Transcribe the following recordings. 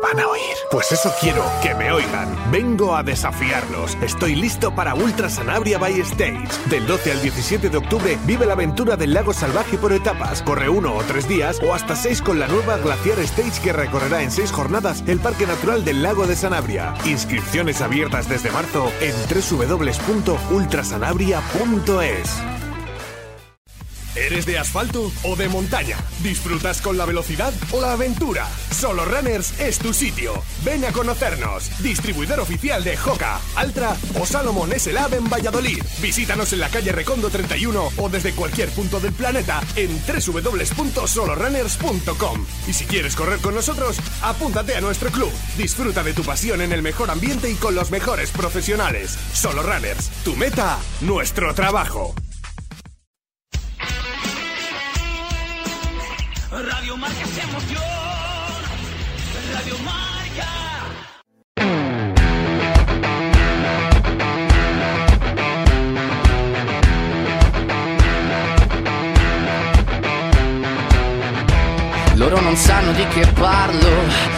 van a oír. Pues eso quiero, que me oigan. Vengo a desafiarlos. Estoy listo para Ultra Sanabria by Stage. Del 12 al 17 de octubre vive la aventura del lago salvaje por etapas. Corre uno o tres días o hasta seis con la nueva Glaciar Stage que recorrerá en seis jornadas el Parque Natural del Lago de Sanabria. Inscripciones abiertas desde marzo en www.ultrasanabria.es. ¿Eres de asfalto o de montaña? ¿Disfrutas con la velocidad o la aventura? Solo Runners es tu sitio. Ven a conocernos. Distribuidor oficial de Joca, Altra o Salomon S-Lab en Valladolid. Visítanos en la calle Recondo 31 o desde cualquier punto del planeta en www.solorunners.com. Y si quieres correr con nosotros, apúntate a nuestro club. Disfruta de tu pasión en el mejor ambiente y con los mejores profesionales. Solo Runners, tu meta, nuestro trabajo. Radio Marca es emoción. Radio Marca. Loro non sanno di che parlo,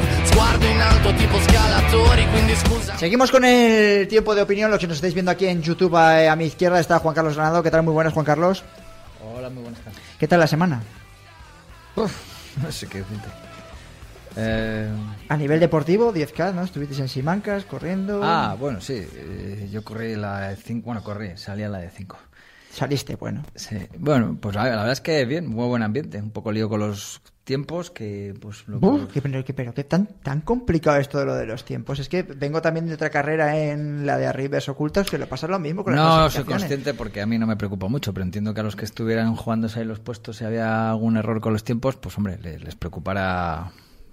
sguardo in alto tipo scalatori, quindi scusa. Seguimos con el tiempo de opinión, los que nos estáis viendo aquí en YouTube eh, a mi izquierda está Juan Carlos Granado. ¿Qué tal? Muy buenas, Juan Carlos. Hola, muy buenas tardes. ¿Qué tal la semana? No sé qué decirte. Eh, A nivel deportivo, 10K, ¿no? Estuvisteis en Simancas, corriendo. ah, bueno, sí. eh, yo corrí la de 5. Bueno, corrí, salí a la de 5. Saliste, bueno. Sí. Bueno, pues la, la verdad es que bien, muy buen ambiente. Un poco lío con los tiempos que, pues, lo Uf, qué, pero, qué- pero tan, tan complicado esto de lo de los tiempos. Es que vengo también de otra carrera en la de Arribes Ocultos que le pasa lo mismo con las No soy clasificaciones. consciente porque a mí no me preocupa mucho, pero entiendo que a los que estuvieran jugándose ahí los puestos, si había algún error con los tiempos, pues hombre, le- les, preocupará.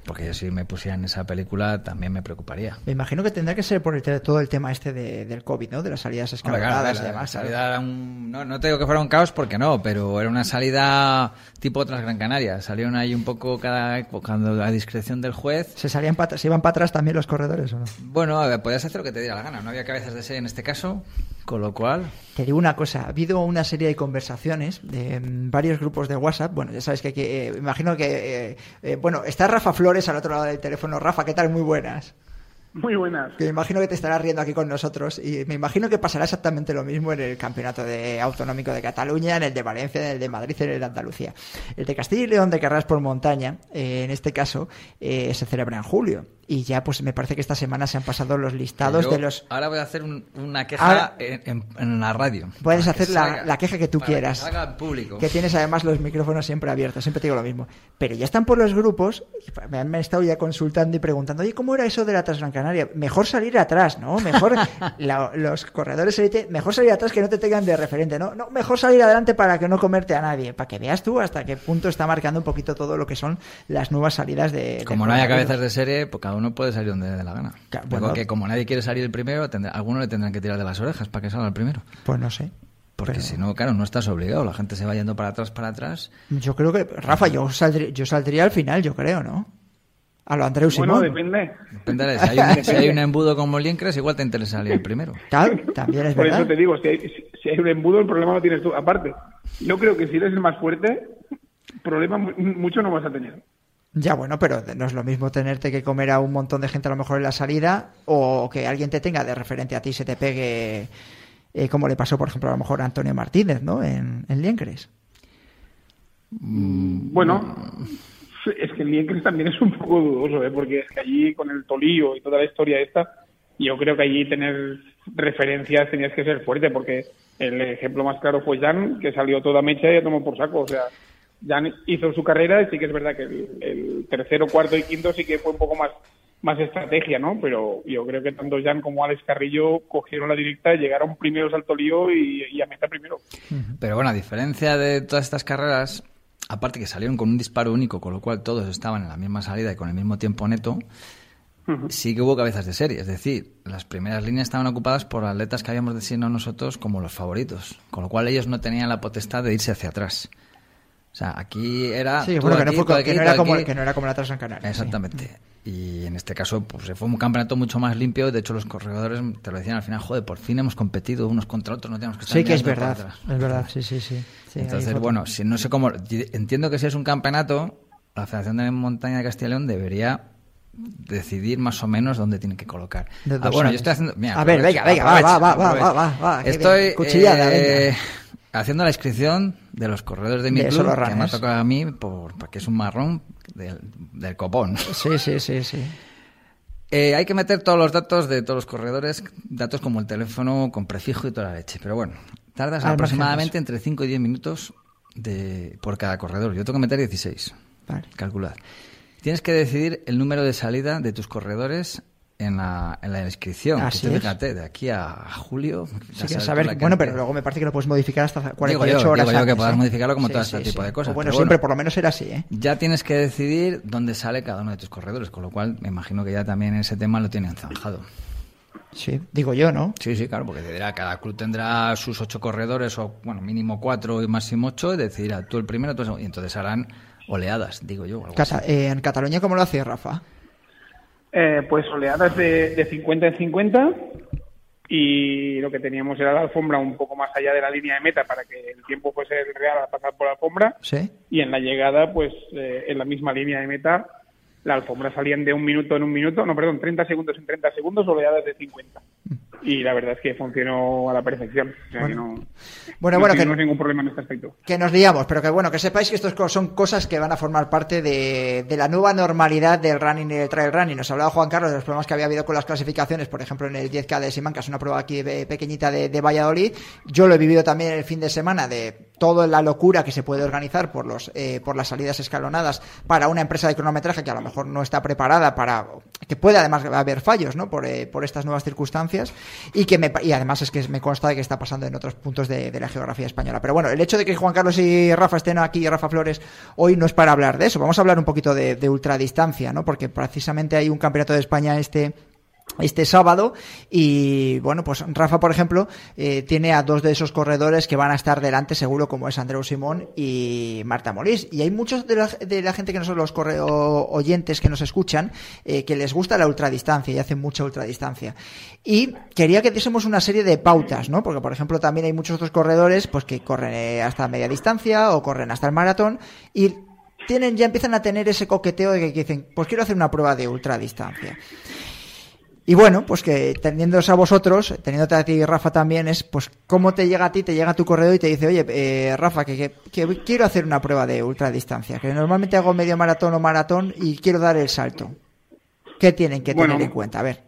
Porque yo si me pusieran esa película también me preocuparía. Me imagino que tendrá que ser por el todo el tema este de- del COVID, ¿no? De las salidas claro, escalonadas la- y demás. salida era un- no, no te digo que fuera un caos porque no, pero era una salida tipo otras Gran Canaria. Salieron ahí un poco cada cuando a discreción del juez. ¿Se, salían ¿Se iban para atrás también los corredores o no? Bueno, a ver, podías hacer lo que te diera la gana. No había cabezas de serie en este caso, con lo cual. Te digo una cosa, ha habido una serie de conversaciones de mm, varios grupos de WhatsApp. Bueno, ya sabes que, aquí, eh, imagino que, eh, eh, bueno, está Rafa Flores al otro lado del teléfono. Rafa, ¿qué tal? Muy buenas. Muy buenas. Que me imagino que te estarás riendo aquí con nosotros y me imagino que pasará exactamente lo mismo en el campeonato de autonómico de Cataluña, en el de Valencia, en el de Madrid, en el de Andalucía. El de Castilla y León de carreras por montaña, eh, en este caso, eh, se celebra en julio. Y ya, pues me parece que esta semana se han pasado los listados Yo de los Ahora voy a hacer un- una queja Ahora- en, en- en la radio. Puedes que hacer la, queja que tú para quieras. Que salga al público. Que tienes además los micrófonos siempre abiertos, siempre te digo lo mismo. Pero ya están por los grupos, me han estado ya consultando y preguntando, oye, ¿cómo era eso de la Transgran Canaria? Mejor salir atrás, ¿no? Mejor, la- los corredores élite, mejor salir atrás que no te tengan de referente, ¿no? No, mejor salir adelante para que no comerte a nadie, para que veas tú hasta qué punto está marcando un poquito todo lo que son las nuevas salidas de... de Como no haya cabezas de serie, pues cada uno puede salir donde le dé la gana. Claro, Digo bueno. que como nadie quiere salir el primero, tendrá, alguno le tendrán que tirar de las orejas para que salga el primero. Pues no sé. Porque Pero- si no, claro, no estás obligado. La gente se va yendo para atrás, para atrás. Yo creo que, Rafa, yo saldría, yo saldría al final, yo creo, ¿no? A lo Andreu Bueno, Simón. depende. Depende de- si, hay un, si hay un embudo como Liencres, igual te interesa salir el primero. Tal, también es Por verdad. eso te digo, si hay, si- hay un embudo, el problema lo tienes tú. Aparte, yo creo que si eres el más fuerte, problema mu- mucho no vas a tener. Ya, bueno, pero no es lo mismo tenerte que comer a un montón de gente a lo mejor en la salida o que alguien te tenga de referente a ti, se te pegue, eh, como le pasó, por ejemplo, a lo mejor a Antonio Martínez, ¿no? En, en Liencres. Bueno, es que Liencres también es un poco dudoso, ¿eh? porque es que allí con el Tolío y toda la historia esta, yo creo que allí tener referencias tenías que ser fuerte, porque el ejemplo más claro fue Jan, que salió toda mecha y ya tomó por saco. O sea, Jan hizo su carrera y sí que es verdad que el, el tercero, cuarto y quinto sí que fue un poco más más estrategia, ¿no? Pero yo creo que tanto Jan como Alex Carrillo cogieron la directa, llegaron primeros al Tolío y, y a meta primero. Pero bueno, a diferencia de todas estas carreras, aparte que salieron con un disparo único, con lo cual todos estaban en la misma salida y con el mismo tiempo neto, sí que hubo cabezas de serie. Es decir, las primeras líneas estaban ocupadas por atletas que habíamos designado nosotros como los favoritos, con lo cual ellos no tenían la potestad de irse hacia atrás. O sea, aquí era. Sí, bueno, que no, aquí, fue tú co- aquí, que no era como, que no era como la Canaria. sí. Exactamente. Y en este caso, pues fue un campeonato mucho más limpio. De hecho, los corredores te lo decían al final, joder, por fin hemos competido unos contra otros, no tenemos que estar Sí, que es verdad. atrás". Es verdad, sí, sí, sí. Entonces, fue- bueno, si no sé cómo. Entiendo que si es un campeonato, la Federación de Montaña de Castilla y León debería decidir más o menos dónde tiene que colocar. Ah, bueno, años. yo estoy haciendo. mira, A ver, venga, venga, va, va, va, va, va, va, Estoy. Cuchillada, eh, venga. Haciendo la inscripción de los corredores de mi De club, que me tocado a mí, por, porque es un marrón del, del copón. Sí, sí, sí, sí. Eh, hay que meter todos los datos de todos los corredores, datos como el teléfono con prefijo y toda la leche. Pero bueno, tardas Al aproximadamente entre 5 y 10 minutos de, por cada corredor. Yo tengo que meter 16. Vale. Calculad. Tienes que decidir el número de salida de tus corredores en la, en la inscripción. Así fíjate, de aquí a julio. Sí, saber, bueno, pero luego me parece que lo puedes modificar hasta 48 Digo yo, horas digo yo que ¿eh? modificarlo como Sí, todo sí, este tipo de cosas, O bueno, siempre bueno. por lo menos era así, ¿eh? Ya tienes que decidir dónde sale cada uno de tus corredores, con lo cual me imagino que ya también ese tema lo tienen zanjado. Sí, digo yo, ¿no? Sí, sí, claro, porque decidirá, cada club tendrá sus ocho corredores, o bueno, mínimo cuatro y máximo ocho, y decidirá tú el primero, tú el segundo, y entonces harán oleadas, digo yo. algo Cata- así. eh, en Cataluña, ¿cómo lo hace Rafa? Eh, pues oleadas de, de 50 en 50 y lo que teníamos era la alfombra un poco más allá de la línea de meta para que el tiempo fuese real al pasar por la alfombra Sí. y en la llegada pues eh, en la misma línea de meta la alfombra salían de un minuto en un minuto, no perdón, 30 segundos en 30 segundos, oleadas de 50 y la verdad es que funcionó a la perfección, o sea que no, Bueno, no bueno, tuvimos que- ningún problema en este aspecto. Que nos liamos, pero que bueno, que sepáis que estos son cosas que van a formar parte de, de la nueva normalidad del running y del trail running. Nos hablaba Juan Carlos de los problemas que había habido con las clasificaciones, por ejemplo, en el 10K de es una prueba aquí de- pequeñita de, de Valladolid. Yo lo he vivido también el fin de semana de toda la locura que se puede organizar por los eh, por las salidas escalonadas para una empresa de cronometraje que a lo mejor no está preparada para que puede además haber fallos, ¿no? Por, eh, por estas nuevas circunstancias y que me, y además es que me consta que está pasando en otros puntos de, de la geografía española. Pero bueno, el hecho de que Juan Carlos y Rafa estén aquí, Rafa Flores, hoy no es para hablar de eso. Vamos a hablar un poquito de, de ultradistancia, ¿no? Porque precisamente hay un campeonato de España este este sábado y bueno pues Rafa por ejemplo eh, tiene a dos de esos corredores que van a estar delante seguro como es Andreu Simón y Marta Molís. Y hay muchos de la, de la gente que no son los oyentes que nos escuchan eh, que les gusta la ultradistancia y hacen mucha ultradistancia. Y quería que diésemos una serie de pautas no porque por ejemplo también hay muchos otros corredores pues que corren eh, hasta media distancia o corren hasta el maratón y tienen ya empiezan a tener ese coqueteo de que dicen pues quiero hacer una prueba de ultradistancia y bueno, pues que teniéndoos a vosotros, teniéndote a ti Rafa también, es pues cómo te llega a ti, te llega tu correo y te dice, oye, eh, Rafa, que, que- que quiero hacer una prueba de ultradistancia, que normalmente hago medio maratón o maratón y quiero dar el salto. ¿Qué tienen que Bueno. tener en cuenta? A ver.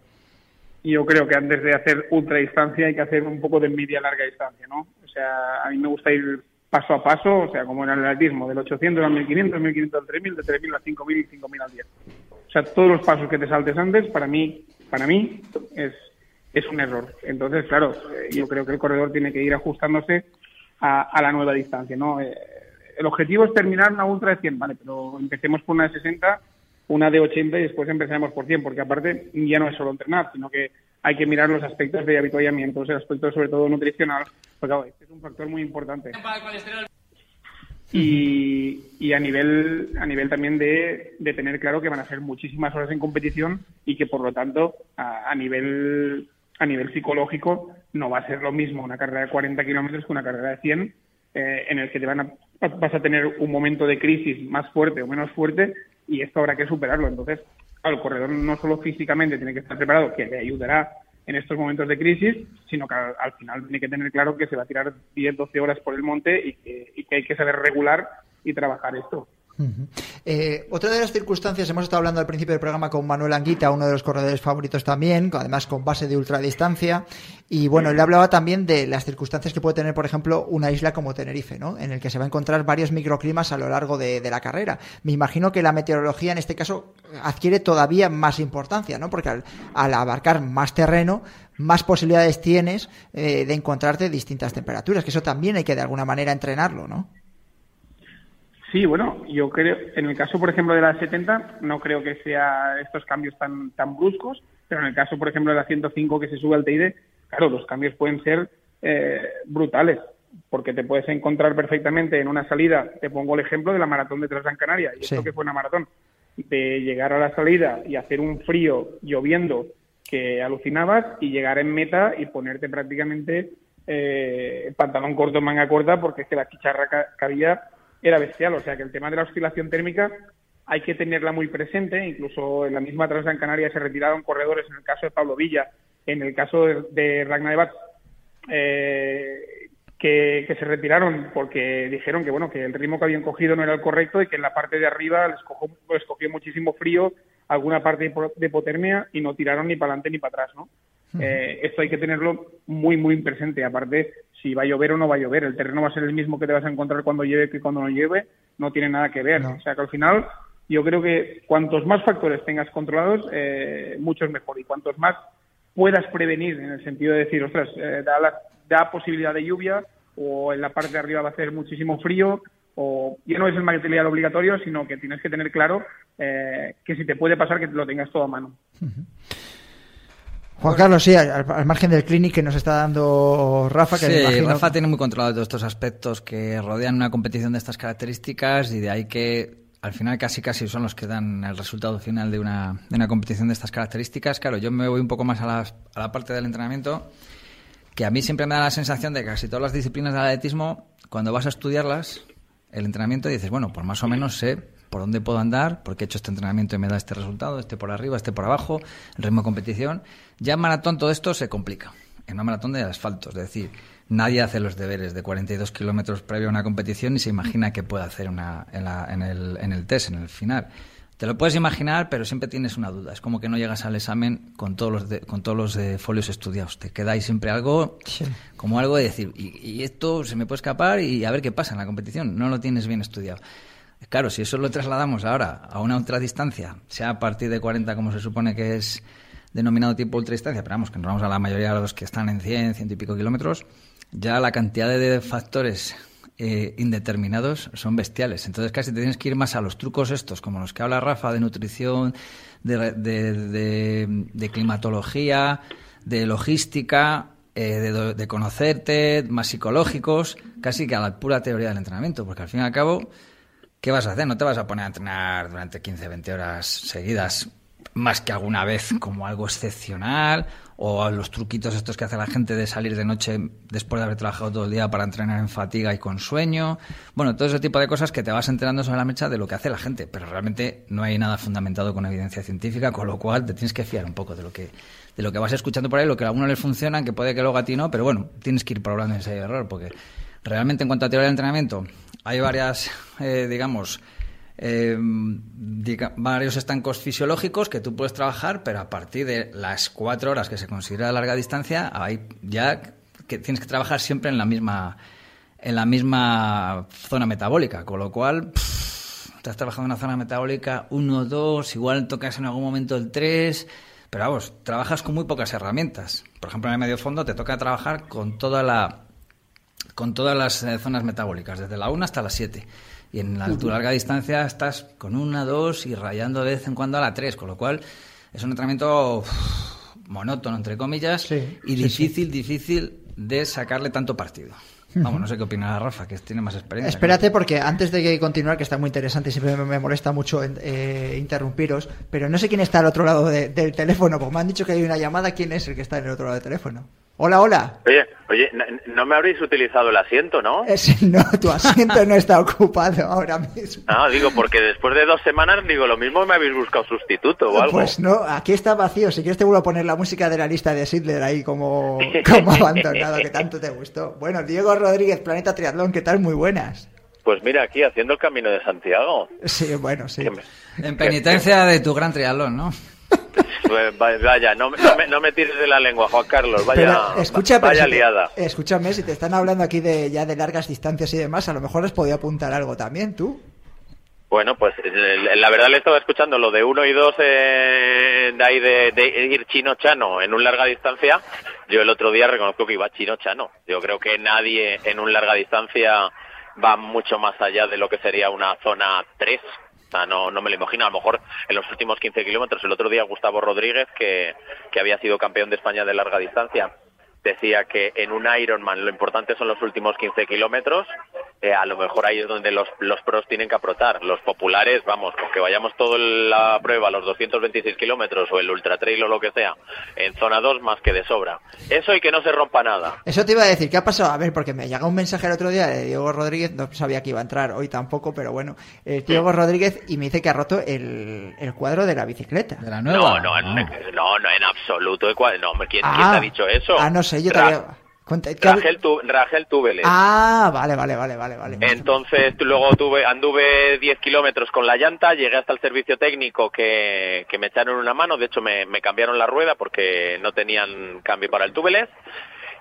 yo creo que antes de hacer ultra distancia hay que hacer un poco de media larga distancia, ¿no? O sea, a mí me gusta ir paso a paso, o sea, como en el atletismo, del 800 al 1500, 1500 al 3000, de 3000 al 5000 y 5000 al 10. O sea, todos los pasos que te saltes antes, para mí, para mí, es, es un error. Entonces, claro, eh, yo creo que el corredor tiene que ir ajustándose a, la nueva distancia, ¿no? Eh, el objetivo es terminar una ultra de 100, vale, pero empecemos por una de 60 una de 80 y después empezaremos por 100, porque aparte ya no es solo entrenar, sino que hay que mirar los aspectos de habituallamiento, el aspecto sobre todo nutricional, porque claro, este es un factor muy importante. Y, y a nivel a nivel también de, de tener claro que van a ser muchísimas horas en competición y que por lo tanto a, a nivel a nivel psicológico no va a ser lo mismo una carrera de 40 kilómetros que una carrera de 100 eh, en el que te van a, vas a tener un momento de crisis más fuerte o menos fuerte y esto habrá que superarlo. Entonces, claro, corredor no solo físicamente tiene que estar preparado, que le ayudará en estos momentos de crisis, sino que al, al final tiene que tener claro que se va a tirar 10, 12 horas por el monte y que, y que hay que saber regular y trabajar esto. Eh, otra de las circunstancias, hemos estado hablando al principio del programa con Manuel Anguita, uno de los corredores favoritos también, además con base de ultradistancia, y bueno, él hablaba también de las circunstancias que puede tener, por ejemplo, una isla como Tenerife, ¿no? En el que se va a encontrar varios microclimas a lo largo de, la carrera. Me imagino que la meteorología en este caso adquiere todavía más importancia, ¿no? Porque al, al abarcar más terreno, más posibilidades tienes eh, de encontrarte distintas temperaturas, que eso también hay que de alguna manera entrenarlo, ¿no? Sí, bueno, yo creo, en el caso, por ejemplo, de la 70, no creo que sea estos cambios tan, tan bruscos, pero en el caso, por ejemplo, de la 105 que se sube al TID, claro, los cambios pueden ser eh, brutales, porque te puedes encontrar perfectamente en una salida, te pongo el ejemplo de la maratón de Transgran Canaria, y Sí. esto que fue una maratón, de llegar a la salida y hacer un frío lloviendo que alucinabas y llegar en meta y ponerte prácticamente eh, pantalón corto, manga corta, porque es que la chicharra ca- que había era bestial. O sea que el tema de la oscilación térmica hay que tenerla muy presente. Incluso en la misma Transgran Canaria se retiraron corredores, en el caso de Pablo Villa, en el caso de, de Ragnar de Bats, eh, que, que se retiraron porque dijeron que bueno que el ritmo que habían cogido no era el correcto y que en la parte de arriba les, cojo- les cogió muchísimo frío, alguna parte de hipotermia y no tiraron ni para adelante ni para atrás, ¿no? Eh, esto hay que tenerlo muy, muy presente. Aparte, si va a llover o no va a llover, el terreno va a ser el mismo que te vas a encontrar cuando llueve que cuando no llueve, no tiene nada que ver. No. O sea que al final, yo creo que cuantos más factores tengas controlados, eh, mucho es mejor. Y cuantos más puedas prevenir, en el sentido de decir, ostras, eh, da, la- da posibilidad de lluvia, o en la parte de arriba va a hacer muchísimo frío, o ya no es el material obligatorio, sino que tienes que tener claro eh, que si te puede pasar, que lo tengas todo a mano. Juan Carlos, sí, al, al margen del clinic que nos está dando Rafa, que Sí, imagino- Rafa tiene muy controlado todos estos aspectos que rodean una competición de estas características y de ahí que al final casi casi son los que dan el resultado final de una, de una competición de estas características. Claro, yo me voy un poco más a, las- a la parte del entrenamiento, que a mí siempre me da la sensación de que casi todas las disciplinas del atletismo, cuando vas a estudiarlas, el entrenamiento dices, bueno, pues más o menos sé por dónde puedo andar, porque he hecho este entrenamiento y me da este resultado, este por arriba, este por abajo, el ritmo de competición. Ya en maratón todo esto se complica. En una maratón de asfalto, es decir, nadie hace los deberes de 42 kilómetros previo a una competición y se imagina que puede hacer una, en, la- en el, en el test, en el final. Te lo puedes imaginar, pero siempre tienes una duda. Es como que no llegas al examen con todos los, de- con todos los de folios estudiados. Te queda ahí siempre algo, como algo de decir, y, y esto se me puede escapar y a ver qué pasa en la competición. No lo tienes bien estudiado. Claro, si eso lo trasladamos ahora a una ultradistancia, sea a partir de 40 como se supone que es denominado tipo ultradistancia, pero vamos, que nos vamos a la mayoría de los que están en 100, ciento y pico kilómetros, ya la cantidad de factores eh, indeterminados son bestiales. Entonces casi te tienes que ir más a los trucos estos, como los que habla Rafa, de nutrición, de, de- de- de climatología, de logística, eh, de, de conocerte, más psicológicos, casi que a la pura teoría del entrenamiento, porque al fin y al cabo, ¿qué vas a hacer? No te vas a poner a entrenar durante 15, 20 horas seguidas más que alguna vez como algo excepcional o los truquitos estos que hace la gente de salir de noche después de haber trabajado todo el día para entrenar en fatiga y con sueño. Bueno, todo ese tipo de cosas que te vas enterando sobre la mecha de lo que hace la gente, pero realmente no hay nada fundamentado con evidencia científica, con lo cual te tienes que fiar un poco de lo que de lo que vas escuchando por ahí, lo que a algunos les funciona, que puede que luego a ti no, pero bueno, tienes que ir probando ese error porque realmente en cuanto a teoría del entrenamiento hay varias, eh, digamos, diga- varios estancos fisiológicos que tú puedes trabajar, pero a partir de las cuatro horas que se considera larga distancia, hay ya que tienes que trabajar siempre en la misma en la misma zona metabólica, con lo cual pff, estás trabajando en una zona metabólica 1, 2, igual tocas en algún momento el 3, pero vamos, trabajas con muy pocas herramientas. Por ejemplo, en el medio fondo te toca trabajar con toda la con todas las eh, zonas metabólicas, desde la 1 hasta la 7. Y en la altura larga distancia estás con una, dos y rayando de vez en cuando a la 3, con lo cual es un entrenamiento monótono, entre comillas, Sí, y sí, difícil, difícil de sacarle tanto partido. Vamos, no sé qué opina Rafa, que tiene más experiencia. Espérate, porque antes de que continuar, que está muy interesante y siempre me, me molesta mucho eh, interrumpiros, pero no sé quién está al otro lado de- del teléfono, porque me han dicho que hay una llamada. ¿Quién es el que está en el otro lado del teléfono? Hola, hola. Oye, oye, no, no me habréis utilizado el asiento, ¿no? Es- no, tu asiento no está ocupado ahora mismo. Ah, digo, porque después de dos semanas, digo, lo mismo me habéis buscado sustituto o algo. Pues no, aquí está vacío. Si quieres te vuelvo a poner la música de la lista de Sidler ahí como, como abandonado, que tanto te gustó. Bueno, Diego Rodríguez, Planeta Triatlón, ¿qué tal? Muy buenas. Pues mira, aquí haciendo el camino de Santiago. Sí, bueno, sí. Me- En penitencia de tu gran triatlón, ¿no? Pues, va- Vaya, no, me- no me, no me tires de la lengua, Juan Carlos. Vaya, Pero, escucha, pero vaya liada. escúchame, si te están hablando aquí de ya de largas distancias y demás, a lo mejor les podía apuntar algo también, tú. Bueno, pues eh, la verdad le estaba escuchando lo de uno y dos eh, de ahí de, de ir chino-chano en un larga distancia. Yo el otro día reconozco que iba chino-chano. Yo creo que nadie en un larga distancia va mucho más allá de lo que sería una zona 3. No, no me lo imagino. A lo mejor en los últimos 15 kilómetros, el otro día Gustavo Rodríguez, que, que había sido campeón de España de larga distancia, decía que en un Ironman lo importante son los últimos 15 kilómetros. Eh, a lo mejor ahí es donde los, los pros tienen que aprotar. Los populares, vamos, con que vayamos toda la prueba, los 226 kilómetros o el ultra trail o lo que sea, en zona 2 más que de sobra. Eso y que no se rompa nada. Eso te iba a decir, ¿qué ha pasado? A ver, porque me llega un mensaje el otro día de Diego Rodríguez, no sabía que iba a entrar hoy tampoco, pero bueno, eh, Diego Rodríguez y me dice que ha roto el, el cuadro de la bicicleta. De la No, nueva. no, en- no, no, en absoluto. No, hombre, ¿quién, Ah. quién te ha dicho eso? Ah, no sé, yo Ra- todavía... Cuenta- ¿qué ha- Rangel, tu, Túbeles. Ah, vale, vale, vale, vale, vale. Entonces luego tuve, anduve 10 kilómetros con la llanta, llegué hasta el servicio técnico que, que me echaron una mano, de hecho me, me cambiaron la rueda porque no tenían cambio para el túbeles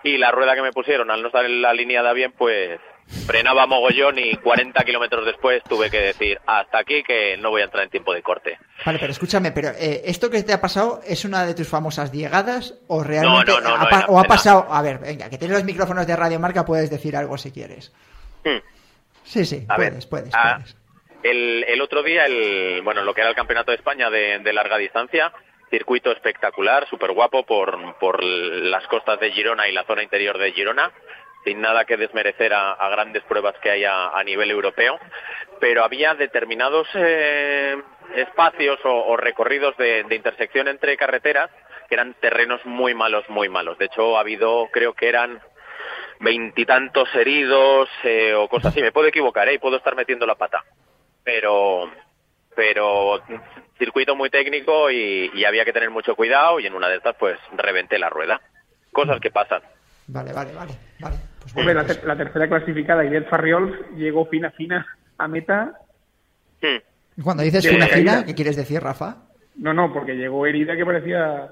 y la rueda que me pusieron al no estar en la alineada bien pues frenaba mogollón y 40 kilómetros después tuve que decir hasta aquí que no voy a entrar en tiempo de corte. Vale, pero escúchame, pero eh, ¿esto que te ha pasado es una de tus famosas llegadas o realmente No, no, no, ha era- o ha era- pasado? A ver, venga, que tienes los micrófonos de Radio Marca, puedes decir algo si quieres. Hmm. Sí, sí, A ver, puedes, puedes, ah, puedes. El, el otro día, el, bueno, lo que era el Campeonato de España de, de larga distancia, circuito espectacular, súper guapo por, por las costas de Girona y la zona interior de Girona, sin nada que desmerecer a, grandes pruebas que hay a, nivel europeo, pero había determinados eh, espacios o, o recorridos de, intersección entre carreteras que eran terrenos muy malos, muy malos. De hecho, ha habido, creo que eran veintitantos heridos eh, o cosas así. Me puedo equivocar ¿eh? puedo estar metiendo la pata. Pero, pero circuito muy técnico y, y había que tener mucho cuidado y en una de estas pues reventé la rueda. Cosas que pasan. Vale, vale, vale, vale. Pues Hombre, la, ter- la tercera clasificada, Ilet Farriol, llegó fina, fina a meta. Cuando dices fina fina, ¿qué quieres decir, Rafa? No, no, porque llegó herida que parecía...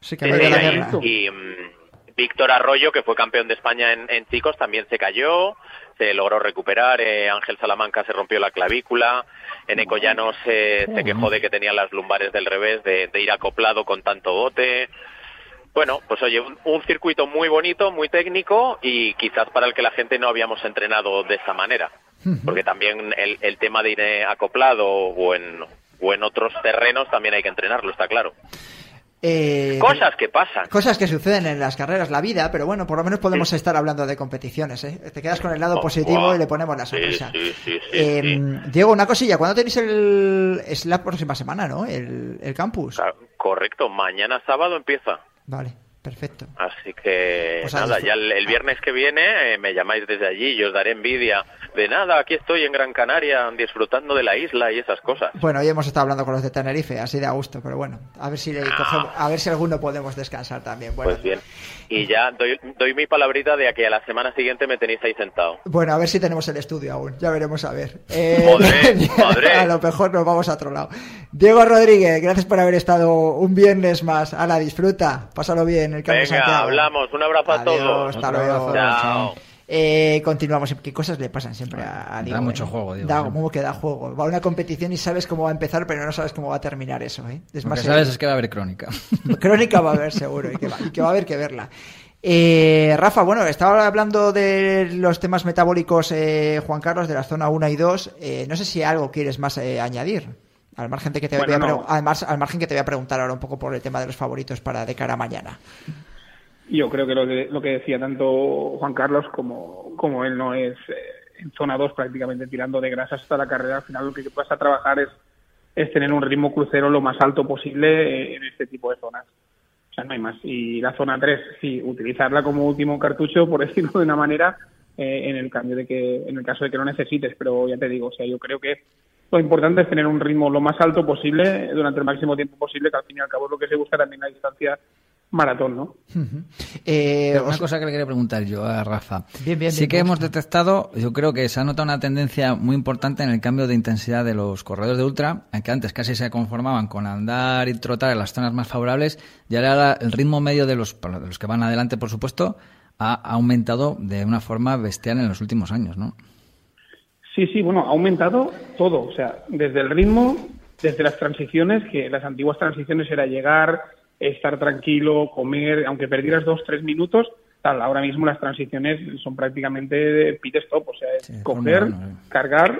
Sí, que Sí, ha habido la guerra. y mm, Víctor Arroyo, que fue campeón de España en, en chicos, también se cayó, se logró recuperar, eh, Ángel Salamanca se rompió la clavícula, en Ecollano se, se quejó de que tenía las lumbares del revés, de, de ir acoplado con tanto bote. Bueno, pues oye, un, un circuito muy bonito, muy técnico y quizás para el que la gente no habíamos entrenado de esa manera. Porque también el, el tema de ir eh, acoplado o en, o en otros terrenos también hay que entrenarlo, está claro. Eh, Cosas que pasan. Cosas que suceden en las carreras, la vida, pero bueno, por lo menos podemos estar hablando de competiciones, ¿eh? Te quedas con el lado Oh, positivo y le ponemos la sonrisa. sí, sí, sí, Eh. Diego, una cosilla, ¿cuándo tenéis el... es la próxima semana, ¿no? El, el campus. Ca- Correcto, mañana sábado empieza. Vale, perfecto. Así que Pues a nada, ya el, el viernes que viene eh, me llamáis desde allí y os daré envidia de nada, aquí estoy en Gran Canaria disfrutando de la isla y esas cosas. Bueno, hoy hemos estado hablando con los de Tenerife, así de a gusto, pero bueno, a ver si le cogemos- a ver si alguno podemos descansar también. Bueno, Ah. Pues bien. Y ya doy, doy mi palabrita de que a la semana siguiente me tenéis ahí sentado. Bueno, a ver si tenemos el estudio aún. Ya veremos a ver. Eh, Madre, madre. A lo mejor nos vamos a otro lado. Diego Rodríguez, gracias por haber estado un viernes más. Ala, disfruta. Pásalo bien el Campo Venga, Santiago. hablamos. Un abrazo a todos. hasta luego. Chao. Eh, continuamos. ¿Qué cosas le pasan siempre a, a Diego? mucho eh? juego, Diego, Da, como que da juego. Va a una competición y sabes cómo va a empezar, pero no sabes cómo va a terminar eso. ¿eh? Es Lo más, que sabes es que va a haber crónica. Crónica va a haber seguro y que va, y que va a haber que verla. Eh, Rafa, bueno, estaba hablando de los temas metabólicos, eh, Juan Carlos, de la zona 1 y 2. Eh, no sé si algo quieres más eh, añadir. Al margen, de que te Bueno, voy a no. además, al margen que te voy a preguntar ahora un poco por el tema de los favoritos para de cara a mañana. Yo creo que lo, que lo que decía tanto Juan Carlos como, como él no es eh, en zona 2 prácticamente tirando de grasas hasta la carrera. Al final lo que vas a trabajar es, es tener un ritmo crucero lo más alto posible eh, en este tipo de zonas. O sea, no hay más. Y la zona 3, sí, utilizarla como último cartucho, por decirlo de una manera, eh, en el cambio de que, en el caso de que lo necesites. Pero ya te digo, o sea, yo creo que lo importante es tener un ritmo lo más alto posible durante el máximo tiempo posible, que al fin y al cabo es lo que se busca también la distancia maratón, ¿no? Eh, una os- cosa que le quería preguntar yo a Rafa. Bien, bien, sí bien, que hemos detectado, yo creo que se ha notado una tendencia muy importante en el cambio de intensidad de los corredores de ultra, que antes casi se conformaban con andar y trotar en las zonas más favorables, y ahora el ritmo medio de los, de los que van adelante, por supuesto, ha aumentado de una forma bestial en los últimos años, ¿no? Sí, sí, bueno, ha aumentado todo, o sea, desde el ritmo, desde las transiciones, que las antiguas transiciones era llegar, estar tranquilo, comer, aunque perdieras dos, tres minutos, tal. Ahora mismo las transiciones son prácticamente de pit stop, o sea, es Sí, coger, eh. cargar,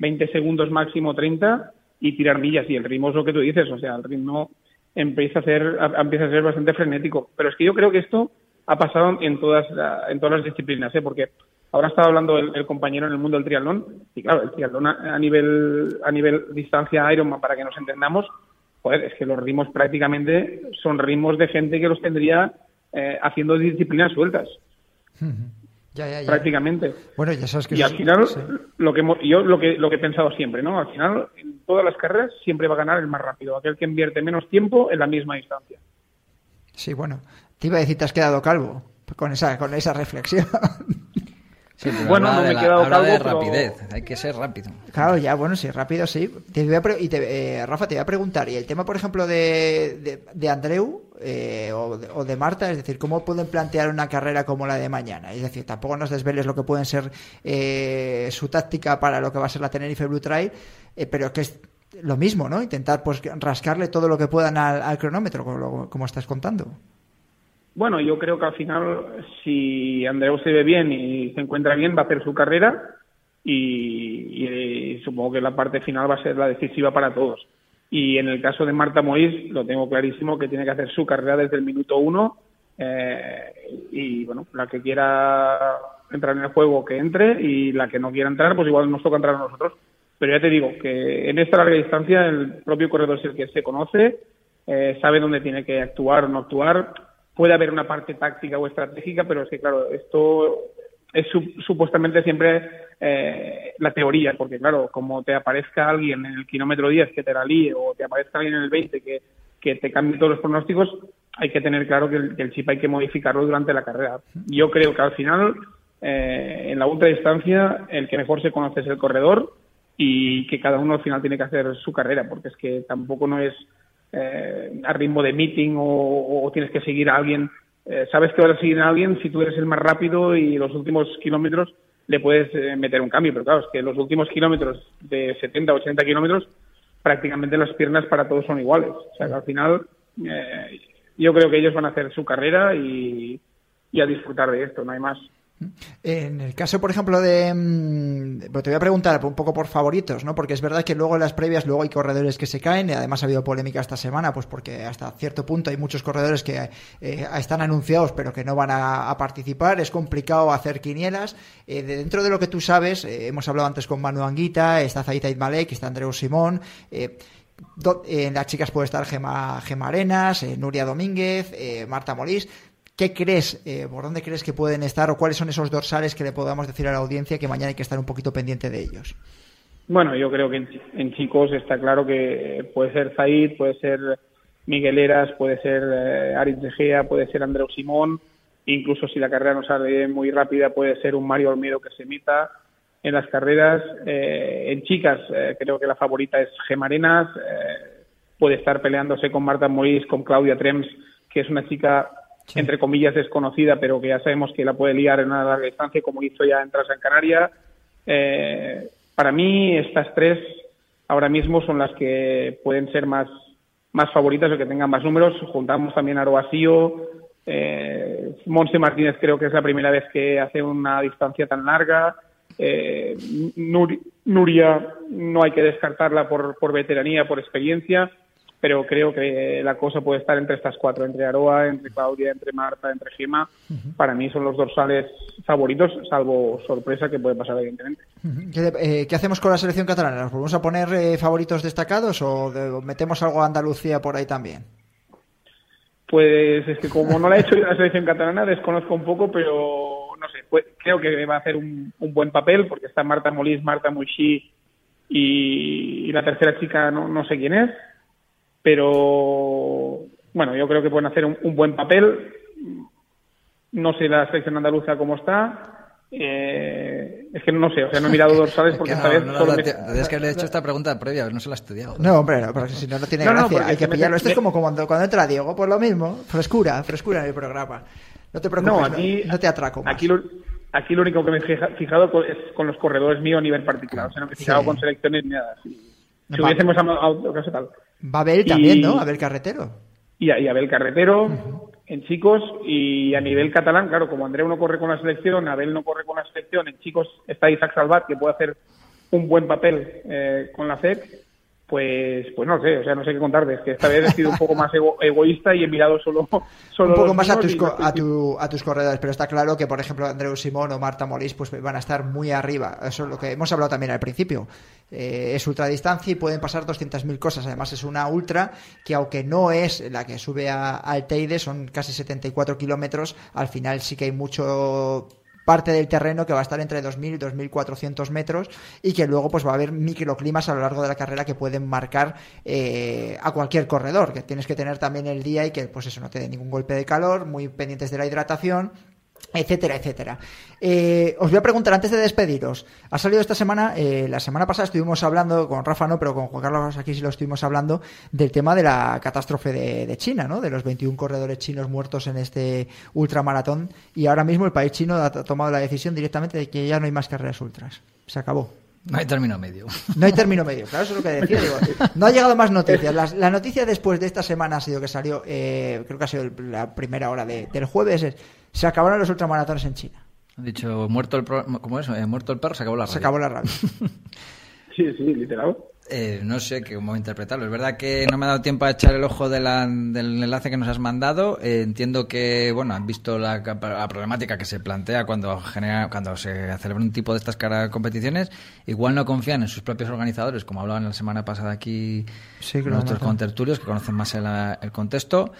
20 segundos máximo 30 y tirar millas. Y el ritmo es lo que tú dices, o sea, el ritmo empieza a ser, empieza a ser bastante frenético. Pero es que yo creo que esto ha pasado en todas, en todas las disciplinas, ¿eh? porque ahora estaba hablando el, el compañero en el mundo del triatlón, y claro, el triatlón a, a nivel, a nivel distancia Ironman, para que nos entendamos, joder, es que los ritmos prácticamente son ritmos de gente que los tendría eh, haciendo disciplinas sueltas, Ya, ya, ya. prácticamente. Bueno, ya sabes que Y al final, sí. lo que hemos- yo lo que, lo que he pensado siempre, ¿no? Al final, en todas las carreras siempre va a ganar el más rápido, aquel que invierte menos tiempo en la misma distancia. Sí, bueno. Te iba a decir, te has quedado calvo con esa, con esa reflexión. Sí, pero Bueno, no me de he la- quedado habla de calvo, pero- rapidez, hay que ser rápido. Claro, ya, bueno, sí, rápido, sí. Te voy a pre- y te- eh, Rafa, te voy a preguntar, y el tema, por ejemplo, de, de, de Andreu eh, o, de, o de Marta, es decir, ¿cómo pueden plantear una carrera como la de mañana? Es decir, tampoco nos desveles lo que pueden ser eh, su táctica para lo que va a ser la Tenerife Blue Trail, eh, pero que es lo mismo, ¿no? Intentar pues rascarle todo lo que puedan al, al cronómetro, como, lo- como estás contando. Bueno, yo creo que al final, si Andreu se ve bien y se encuentra bien, va a hacer su carrera y, y supongo que la parte final va a ser la decisiva para todos. Y en el caso de Marta Mois, lo tengo clarísimo que tiene que hacer su carrera desde el minuto uno eh, y bueno, la que quiera entrar en el juego que entre y la que no quiera entrar, pues igual nos toca entrar a nosotros. Pero ya te digo que en esta larga distancia el propio corredor es el que se conoce, eh, sabe dónde tiene que actuar o no actuar. Puede haber una parte táctica o estratégica, pero es que, claro, esto es su- supuestamente siempre eh, la teoría, porque, claro, como te aparezca alguien en el kilómetro 10 que te la líe o te aparezca alguien en el 20 que, que te cambie todos los pronósticos, hay que tener claro que el, que el chip hay que modificarlo durante la carrera. Yo creo que al final, eh, en la ultradistancia, el que mejor se conoce es el corredor y que cada uno al final tiene que hacer su carrera, porque es que tampoco no es eh, a ritmo de meeting o, tienes que seguir a alguien. Eh, sabes que vas a seguir a alguien si tú eres el más rápido y los últimos kilómetros le puedes eh, meter un cambio, pero claro, es que los últimos kilómetros de 70, 80 kilómetros prácticamente las piernas para todos son iguales. O sea que al final eh, yo creo que ellos van a hacer su carrera y a disfrutar de esto, no hay más. En el caso, por ejemplo, de... mm, te voy a preguntar un poco por favoritos, ¿no? Porque es verdad que luego en las previas luego hay corredores que se caen además ha habido polémica esta semana, pues porque hasta cierto punto hay muchos corredores que eh, están anunciados pero que no van a, participar. Es complicado hacer quinielas. Eh, de dentro de lo que tú sabes, eh, hemos hablado antes con Manu Anguita, está Zaid Malek, está Andreu Simón... Eh, en las chicas puede estar Gema, Gema Arenas, Nuria Domínguez, Marta Morís. ¿Qué crees, eh, por dónde crees que pueden estar o cuáles son esos dorsales que le podamos decir a la audiencia que mañana hay que estar un poquito pendiente de ellos? Bueno, yo creo que en, chicos está claro que puede ser Zaid, puede ser Miguel Eras, puede ser eh, Aritz Gea, puede ser Andreu Simón, incluso si la carrera no sale muy rápida puede ser un Mario Olmedo que se meta en las carreras. Eh, en chicas eh, creo que la favorita es Gemarenas, eh, puede estar peleándose con Marta Morís, con Claudia Trems, que es una chica entre comillas desconocida, pero que ya sabemos que la puede liar en una larga distancia, como hizo ya en Transan Canaria. Eh, para mí, estas tres ahora mismo son las que pueden ser más, más favoritas o que tengan más números. Juntamos también a Aroasío, eh, Monse Martínez creo que es la primera vez que hace una distancia tan larga. Eh, Nur- Nuria no hay que descartarla por, por veteranía, por experiencia, pero creo que la cosa puede estar entre estas cuatro, entre Aroa, entre Claudia, entre Marta, entre Gema. Para mí son los dorsales favoritos, salvo sorpresa que puede pasar evidentemente. ¿Qué, eh, qué hacemos con la selección catalana? ¿Nos volvemos a poner eh, favoritos destacados o, de- metemos algo a Andalucía por ahí también? Pues es que como no la he hecho yo la selección catalana, desconozco un poco, pero no sé, pues, creo que va a hacer un, un buen papel porque está Marta Molís, Marta Muixí y, y la tercera chica no, no sé quién es, pero bueno, yo creo que pueden hacer un, un buen papel. No sé la selección andaluza cómo está. Eh, es que no sé, o sea, no he mirado dorsales porque Que esta vez no, me- tendrías que haberle hecho esta pregunta previa, no se la ha estudiado. No, hombre, no, porque si no, no tiene No, no, gracia. Hay que se me- pillarlo. Esto es como cuando, cuando entra Diego, pues lo mismo. Frescura, frescura en el programa. No te preocupes, No, aquí, no te atraco más. Aquí lo, aquí lo único que me he fija- fijado es con los corredores míos a nivel particular. O sea, no me he fijado Sí. con selecciones ni nada. Si, si hubiésemos a, a otro caso tal. Va a haber Y- también, ¿no? A ver, carretero. Y, Abel Carretero. en chicos y a nivel catalán, claro, como Andreu no corre con la selección, Abel no corre con la selección, en chicos está Isaac Salvat, que puede hacer un buen papel eh, con la FED, pues, pues no sé, o sea, no sé qué contarte. Es que esta vez he sido un poco más egoísta y he mirado solo. solo un poco más a tus, a, a, tus corredores, pero está claro que, por ejemplo, Andreu Simón o Marta Molís pues van a estar muy arriba. Eso es lo que hemos hablado también al principio. Eh, es ultradistancia y pueden pasar 200.000 cosas. Además, es una ultra que, aunque no es la que sube a, al Teide, son casi 74 kilómetros. Al final sí que hay mucho parte del terreno que va a estar entre 2.000 y 2.400 metros y que luego pues va a haber microclimas a lo largo de la carrera que pueden marcar eh, a cualquier corredor, que tienes que tener también el día y que pues eso no te dé ningún golpe de calor, muy pendientes de la hidratación etcétera, etcétera. Eh, os voy a preguntar antes de despediros. Ha salido esta semana, eh, la semana pasada estuvimos hablando, con Rafa no, pero con Juan Carlos aquí sí lo estuvimos hablando, del tema de la catástrofe de, China, ¿no? De los 21 corredores chinos muertos en este ultramaratón. Y ahora mismo el país chino ha tomado la decisión directamente de que ya no hay más carreras ultras. Se acabó. No hay término medio. No hay término medio, claro, eso es lo que decía. no ha llegado más noticias. La, noticia después de esta semana ha sido que salió, eh, creo que ha sido la primera hora del jueves, es se acabaron los ultramaratones en China. Han dicho, muerto el, ¿cómo es? Eh, muerto el perro, se acabó la radio. Se acabó la radio. sí, sí, literal. Eh, no sé cómo interpretarlo. Es verdad que no me ha dado tiempo a echar el ojo del enlace que nos has mandado. Eh, entiendo que, bueno, han visto la, problemática que se plantea cuando genera, cuando se celebra un tipo de estas competiciones. Igual no confían en sus propios organizadores, como hablaban la semana pasada aquí nuestros contertulios, que conocen más el contexto.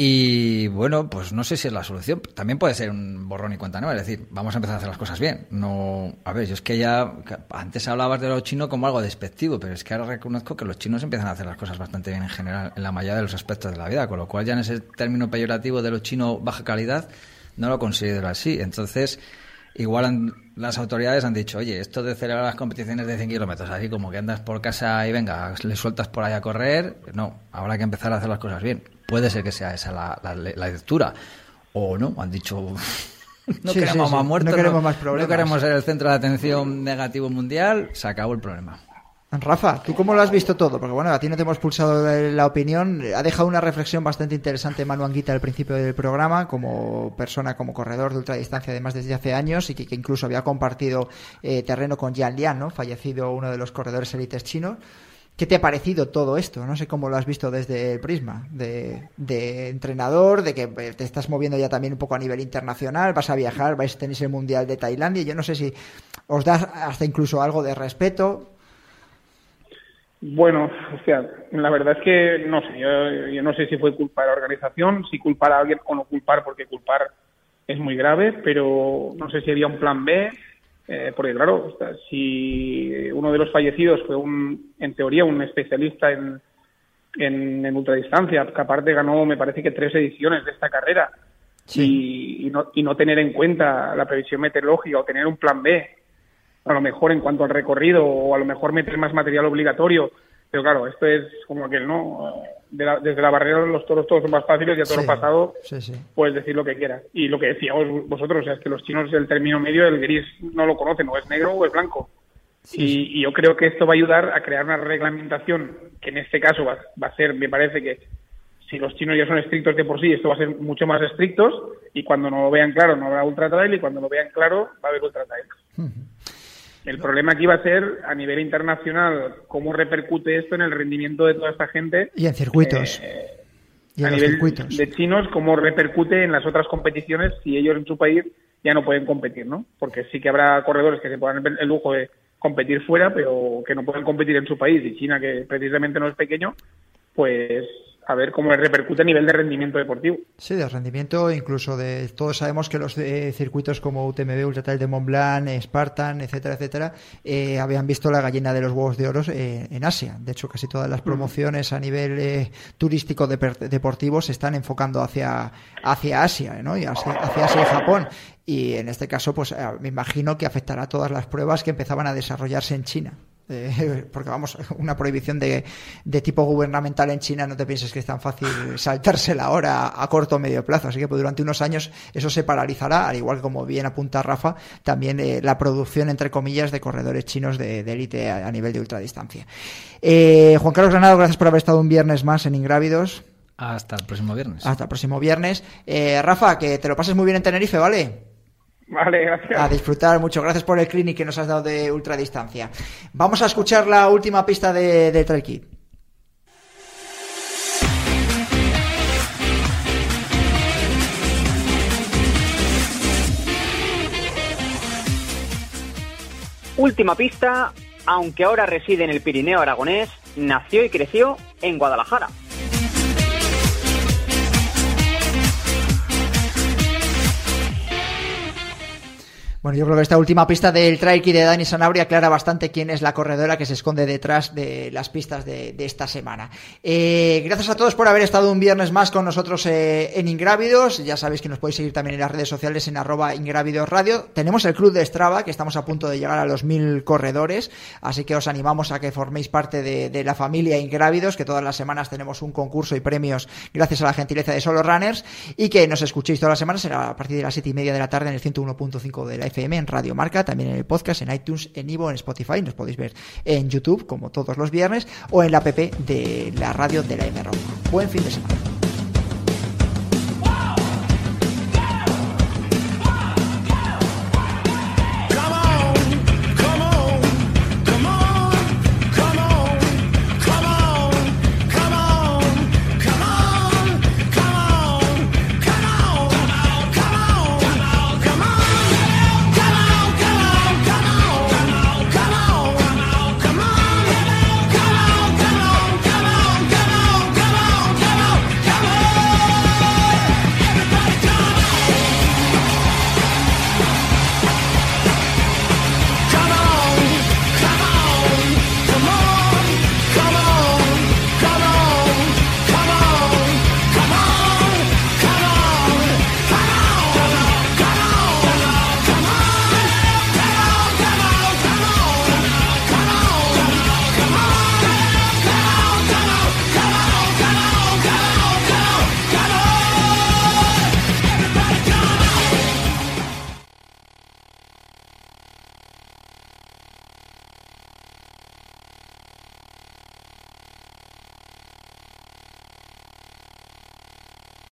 Y bueno, pues no sé si es la solución. También puede ser un borrón y cuenta nueva. Es decir, vamos a empezar a hacer las cosas bien. No, a ver, yo es que ya antes hablabas de lo chino como algo despectivo, pero es que ahora reconozco que los chinos empiezan a hacer las cosas bastante bien en general, en la mayoría de los aspectos de la vida. Con lo cual ya en ese término peyorativo de lo chino baja calidad no lo considero así. Entonces, igual las autoridades han dicho, oye, esto de celebrar las competiciones de 100 kilómetros, así como que andas por casa y venga, le sueltas por ahí a correr, no, habrá que empezar a hacer las cosas bien Puede ser que sea esa la, lectura. O no, han dicho no queremos más muertos, no queremos más problemas. No queremos ser el centro de atención negativo mundial, se acabó el problema. Rafa, ¿tú cómo lo has visto todo? Porque bueno, a ti no te hemos pulsado la opinión. Ha dejado una reflexión bastante interesante Manu Anguita al principio del programa, como persona, como corredor de ultradistancia, además desde hace años, y que, incluso había compartido eh, terreno con Jian Lian, ¿no? Fallecido uno de los corredores élites chinos. ¿Qué te ha parecido todo esto? No sé cómo lo has visto desde el prisma de, entrenador, de que eh, te estás moviendo ya también un poco a nivel internacional, vas a viajar, vais a tener el Mundial de Tailandia. Yo no sé si os da hasta incluso algo de respeto. Bueno, o sea, la verdad es que no sé, yo, yo no sé si fue culpa de la organización, si culpar a alguien o no culpar, porque culpar es muy grave, pero no sé si había un plan B eh, porque claro, si uno de los fallecidos fue un, en teoría un especialista en, en, ultradistancia, que aparte ganó, me parece que tres ediciones de esta carrera, y, no, y no tener en cuenta la previsión meteorológica o tener un plan B, a lo mejor en cuanto al recorrido, o a lo mejor meter más material obligatorio, pero claro, esto es como aquel, ¿no? desde la barrera los toros todos son más fáciles y a toro pasado puedes decir lo que quieras. Y lo que decíamos vosotros, o sea, es que los chinos el término medio, el gris, no lo conocen, o es negro o es blanco. y, yo creo que esto va a ayudar a crear una reglamentación que en este caso va, a ser, me parece que si los chinos ya son estrictos de por sí, esto va a ser mucho más estrictos y cuando no lo vean claro no habrá ultra trail y cuando lo vean claro va a haber ultra trail. El problema aquí va a ser a nivel internacional cómo repercute esto en el rendimiento de toda esta gente. Y en circuitos. Eh, y a nivel circuitos. de chinos, cómo repercute en las otras competiciones si ellos en su país ya no pueden competir, ¿no? Porque sí que habrá corredores que se puedan el lujo de competir fuera, pero que no pueden competir en su país. Y China, que precisamente no es pequeño, pues a ver cómo repercute a nivel de rendimiento deportivo. Sí, de rendimiento, incluso de todos sabemos que los circuitos como UTMB, Ultratrail de Mont Blanc, Spartan, etcétera, etcétera, eh, habían visto la gallina de los huevos de oro eh, en Asia. De hecho, casi todas las promociones a nivel eh, turístico deportivo se están enfocando hacia, hacia Asia, ¿no? Y hacia, hacia Asia y Japón. Y en este caso, pues me imagino que afectará a todas las pruebas que empezaban a desarrollarse en China. Eh, porque vamos, una prohibición de, de, tipo gubernamental en China no te pienses que es tan fácil saltársela ahora a corto o medio plazo. Así que pues, durante unos años eso se paralizará, al igual que como bien apunta Rafa, también eh, la producción, entre comillas, de corredores chinos de élite a, nivel de ultradistancia. Eh, Juan Carlos Granado, gracias por haber estado un viernes más en Ingrávidos. Hasta el próximo viernes. Hasta el próximo viernes. Eh, Rafa, que te lo pases muy bien en Tenerife, ¿vale? Vale, gracias. A disfrutar mucho. Gracias por el clinic que nos has dado de ultradistancia. Vamos a escuchar la última pista de, de Trail. Última pista, aunque ahora reside en el Pirineo aragonés, nació y creció en Guadalajara. Bueno, yo creo que esta última pista del trail kit de Dani Sanabria aclara bastante quién es la corredora que se esconde detrás de las pistas de, esta semana. Eh, gracias a todos por haber estado un viernes más con nosotros eh, en Ingrávidos. Ya sabéis que nos podéis seguir también en las redes sociales en arroba Ingrávidos Radio. Tenemos el club de Strava, que estamos a punto de llegar a los mil corredores, así que os animamos a que forméis parte de, de la familia Ingrávidos, que todas las semanas tenemos un concurso y premios gracias a la gentileza de Solo Runners, y que nos escuchéis todas las semanas a partir de las siete y media de la tarde en el 101.5 de la FM en Radio Marca, también en el podcast, en iTunes, en Ivo, en Spotify. Nos podéis ver en YouTube, como todos los viernes, o en la app de la radio de la M Buen fin de semana.